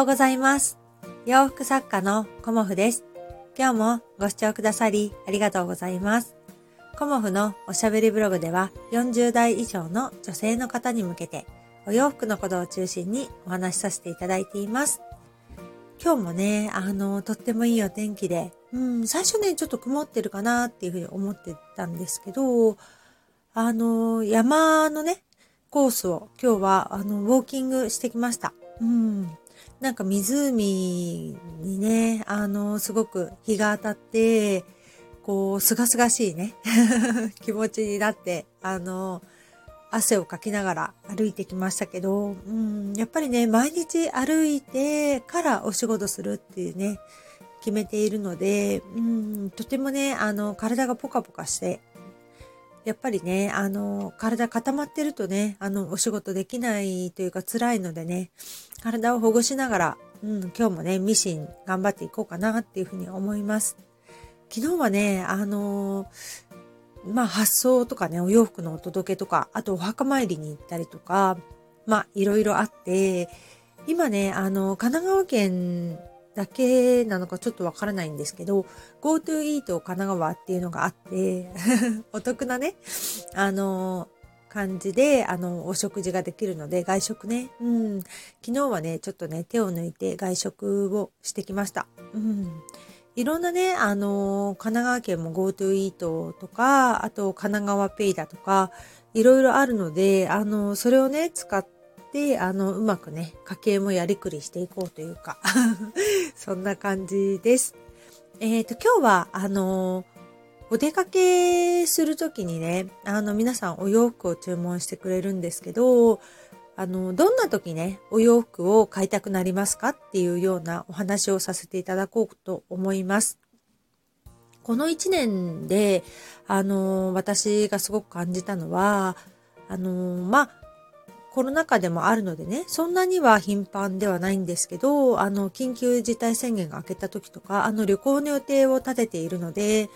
ようございます。洋服作家のコモフです。今日もご視聴くださりありがとうございます。コモフのおしゃべりブログでは40代以上の女性の方に向けてお洋服のことを中心にお話しさせていただいています。今日もね、あの、とってもいいお天気で、うん、最初ね、ちょっと曇ってるかなっていうふうに思ってたんですけど、あの、山のね、コースを今日は、あの、ウォーキングしてきました。うん。なんか湖にね、あの、すごく日が当たって、こう、すがすがしいね、気持ちになって、あの、汗をかきながら歩いてきましたけど、うん、やっぱりね、毎日歩いてからお仕事するっていうね、決めているので、うん、とてもね、あの、体がポカポカして、やっぱりね、あの、体固まってるとね、あの、お仕事できないというか辛いのでね、体をほぐしながら、うん、今日もね、ミシン頑張っていこうかなっていうふうに思います。昨日はね、あのまあ発送とかね、お洋服のお届けとか、あとお墓参りに行ったりとか、まあいろいろあって、今ね、あの、神奈川県だけなのかちょっとわからないんですけど、GoTo イート神奈川っていうのがあって、お得なね、あの、感じで、あの、お食事ができるので、外食ね。うん。昨日はね、ちょっとね、手を抜いて外食をしてきました。うん。いろんなね、あの、神奈川県も GoTo イートとか、あと神奈川ペイだとか、いろいろあるので、あの、それをね、使って、であの、うまくね、家計もやりくりしていこうというか、そんな感じです。えっ、と、今日は、あの、お出かけするときにね、あの、皆さんお洋服を注文してくれるんですけど、あの、どんな時ね、お洋服を買いたくなりますかっていうようなお話をさせていただこうと思います。この一年で、あの、私がすごく感じたのは、あの、まあ、コロナ禍でもあるのでね、そんなには頻繁ではないんですけど、あの、緊急事態宣言が明けた時とか、あの、旅行の予定を立てているので、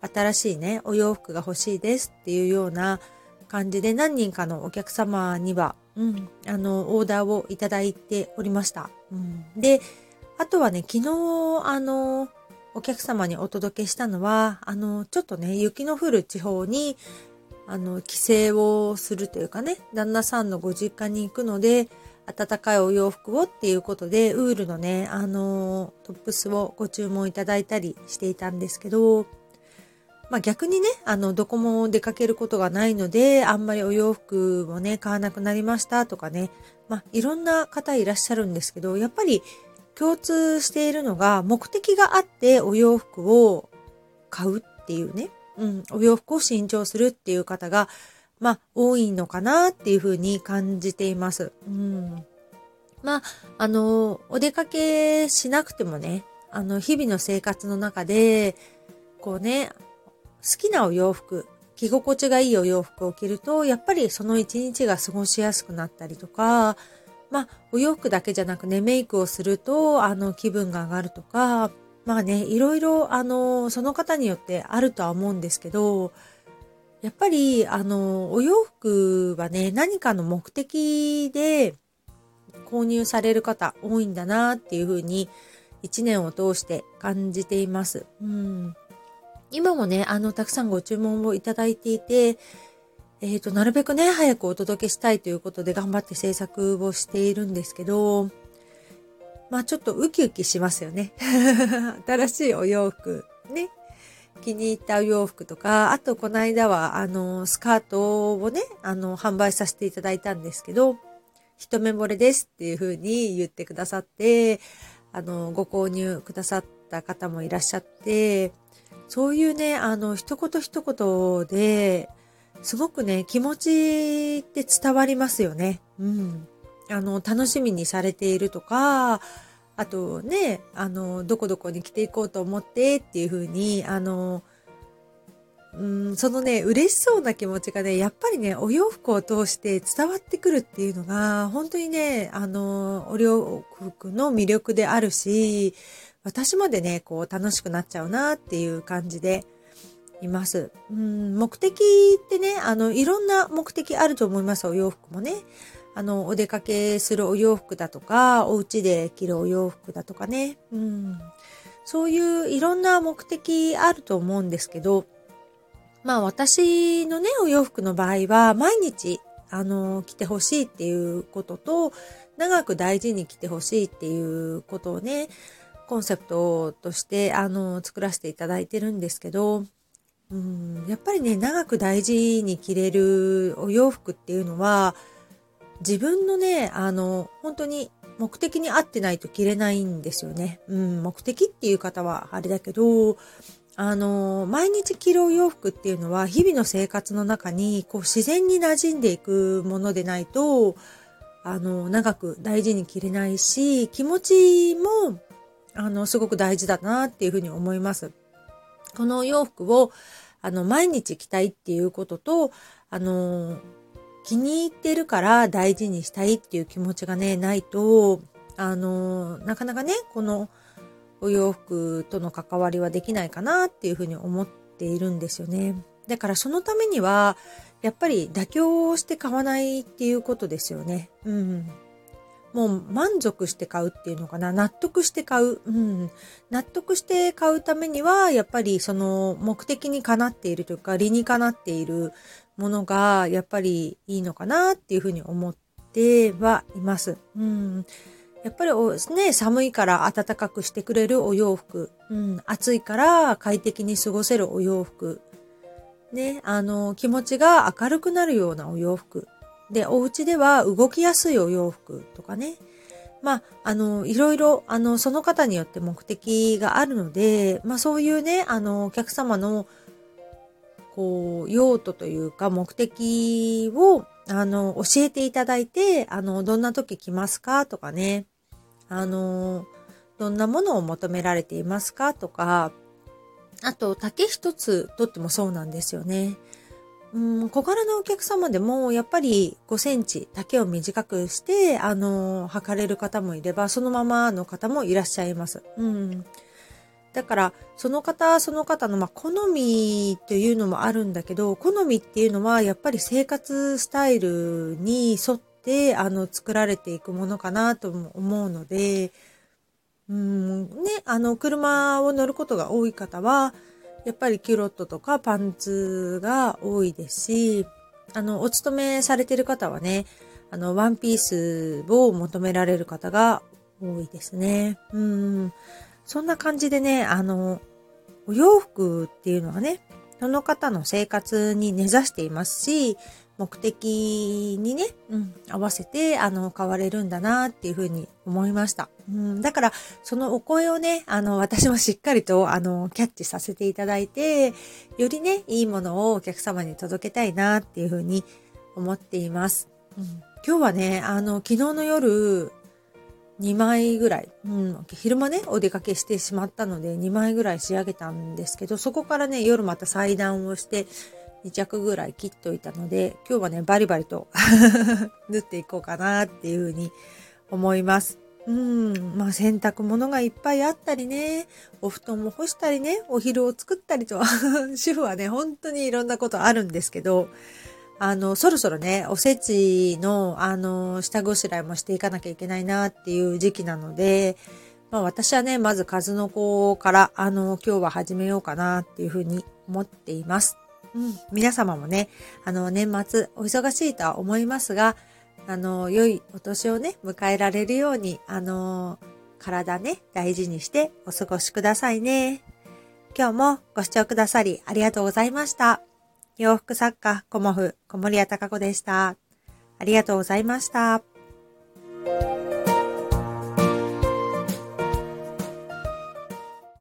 新しいね、お洋服が欲しいですっていうような感じで何人かのお客様には、うん、あの、オーダーをいただいておりました。うん、で、あとはね、昨日、あの、お客様にお届けしたのは、あの、ちょっとね、雪の降る地方に、あの、帰省をするというかね、旦那さんのご実家に行くので、暖かいお洋服をっていうことで、ウールのね、あの、トップスをご注文いただいたりしていたんですけど、まあ逆にね、あの、どこも出かけることがないので、あんまりお洋服もね、買わなくなりましたとかね、まあいろんな方いらっしゃるんですけど、やっぱり共通しているのが、目的があってお洋服を買うっていうね、うん、お洋服を新調するっていう方が、まあ多いのかなっていうふうに感じています。うん。まあ、あの、お出かけしなくてもね、あの、日々の生活の中で、こうね、好きなお洋服、着心地がいいお洋服を着ると、やっぱりその一日が過ごしやすくなったりとか、まあ、お洋服だけじゃなくね、メイクをすると、あの、気分が上がるとか、まあね、いろいろ、あの、その方によってあるとは思うんですけど、やっぱり、あの、お洋服はね、何かの目的で購入される方多いんだなっていうふうに、一年を通して感じています。うん。今もね、あの、たくさんご注文をいただいていて、えっ、と、なるべくね、早くお届けしたいということで頑張って制作をしているんですけど、まあちょっとウキウキしますよね。新しいお洋服、ね。気に入ったお洋服とか、あとこの間は、あの、スカートをね、あの、販売させていただいたんですけど、一目惚れですっていう風に言ってくださって、あの、ご購入くださった方もいらっしゃって、そういうね、あの、一言一言で、すごくね、気持ちって伝わりますよね。うん。あの、楽しみにされているとか、あとね、あの、どこどこに着ていこうと思ってっていう風に、あの、うん、そのね、嬉しそうな気持ちがね、やっぱりね、お洋服を通して伝わってくるっていうのが、本当にね、あの、お洋服の魅力であるし、私までね、こう楽しくなっちゃうなっていう感じでいます。うん、目的ってね、あの、いろんな目的あると思います、お洋服もね。あの、お出かけするお洋服だとか、お家で着るお洋服だとかね。うん。そういういろんな目的あると思うんですけど、まあ私のね、お洋服の場合は、毎日、あの、着てほしいっていうことと、長く大事に着てほしいっていうことをね、コンセプトとして、あの、作らせていただいてるんですけど、うん、やっぱりね、長く大事に着れるお洋服っていうのは、自分のね、あの、本当に目的に合ってないと着れないんですよね。うん、目的っていう方はあれだけど、あの、毎日着るお洋服っていうのは日々の生活の中にこう自然に馴染んでいくものでないと、あの、長く大事に着れないし、気持ちも、あの、すごく大事だなっていうふうに思います。このお洋服を、あの、毎日着たいっていうことと、あの、気に入ってるから大事にしたいっていう気持ちがね、ないと、あの、なかなかね、このお洋服との関わりはできないかなっていうふうに思っているんですよね。だからそのためには、やっぱり妥協して買わないっていうことですよね。うん。もう満足して買うっていうのかな？納得して買う。うん。納得して買うためには、やっぱりその目的にかなっているというか、理にかなっているものが、やっぱりいいのかなっていうふうに思ってはいます。うん。やっぱりね、寒いから暖かくしてくれるお洋服。うん。暑いから快適に過ごせるお洋服。ね、あの、気持ちが明るくなるようなお洋服。で、お家では動きやすいお洋服とかね。まあ、あの、いろいろ、あの、その方によって目的があるので、まあそういうね、あの、お客様の、こう、用途というか目的を、あの、教えていただいて、あの、どんな時来ますかとかね、あの、どんなものを求められていますかとか、あと、竹一つとってもそうなんですよね。うん、小柄なお客様でも、やっぱり5センチ丈を短くして、あの、測れる方もいれば、そのままの方もいらっしゃいます。うん。だから、その方、その方の、まあ、好みというのもあるんだけど、好みっていうのは、やっぱり生活スタイルに沿って、あの、作られていくものかなと思うので、うん、ね、あの、車を乗ることが多い方は、やっぱりキュロットとかパンツが多いですし、あの、お勤めされてる方はね、あの、ワンピースを求められる方が多いですね。うん。そんな感じでね、あの、お洋服っていうのはね、その方の生活に根ざしていますし、目的にね、うん、合わせて、あの、変われるんだなっていうふうに思いました。うん、だから、そのお声をね、あの、私もしっかりと、あの、キャッチさせていただいて、よりね、いいものをお客様に届けたいなっていうふうに思っています。うん、今日はね、あの、昨日の夜、2枚ぐらい、うん、昼間ね、お出かけしてしまったので、2枚ぐらい仕上げたんですけど、そこからね、夜また裁断をして、2着ぐらい切っといたので、今日はね、バリバリと 縫っていこうかなっていうふうに思います。うん、まあ洗濯物がいっぱいあったりね、お布団も干したりね、お昼を作ったりと、主婦はね、本当にいろんなことあるんですけど、あの、そろそろね、おせちの、あの、下ごしらえもしていかなきゃいけないなっていう時期なので、まあ私はね、まず数の子から、あの、今日は始めようかなっていうふうに思っています。うん、皆様もね、あの、年末お忙しいとは思いますが、あの、良いお年をね、迎えられるように、あの、体ね、大事にしてお過ごしくださいね。今日もご視聴くださりありがとうございました。洋服作家、コモフ、小森屋隆子でした。ありがとうございました。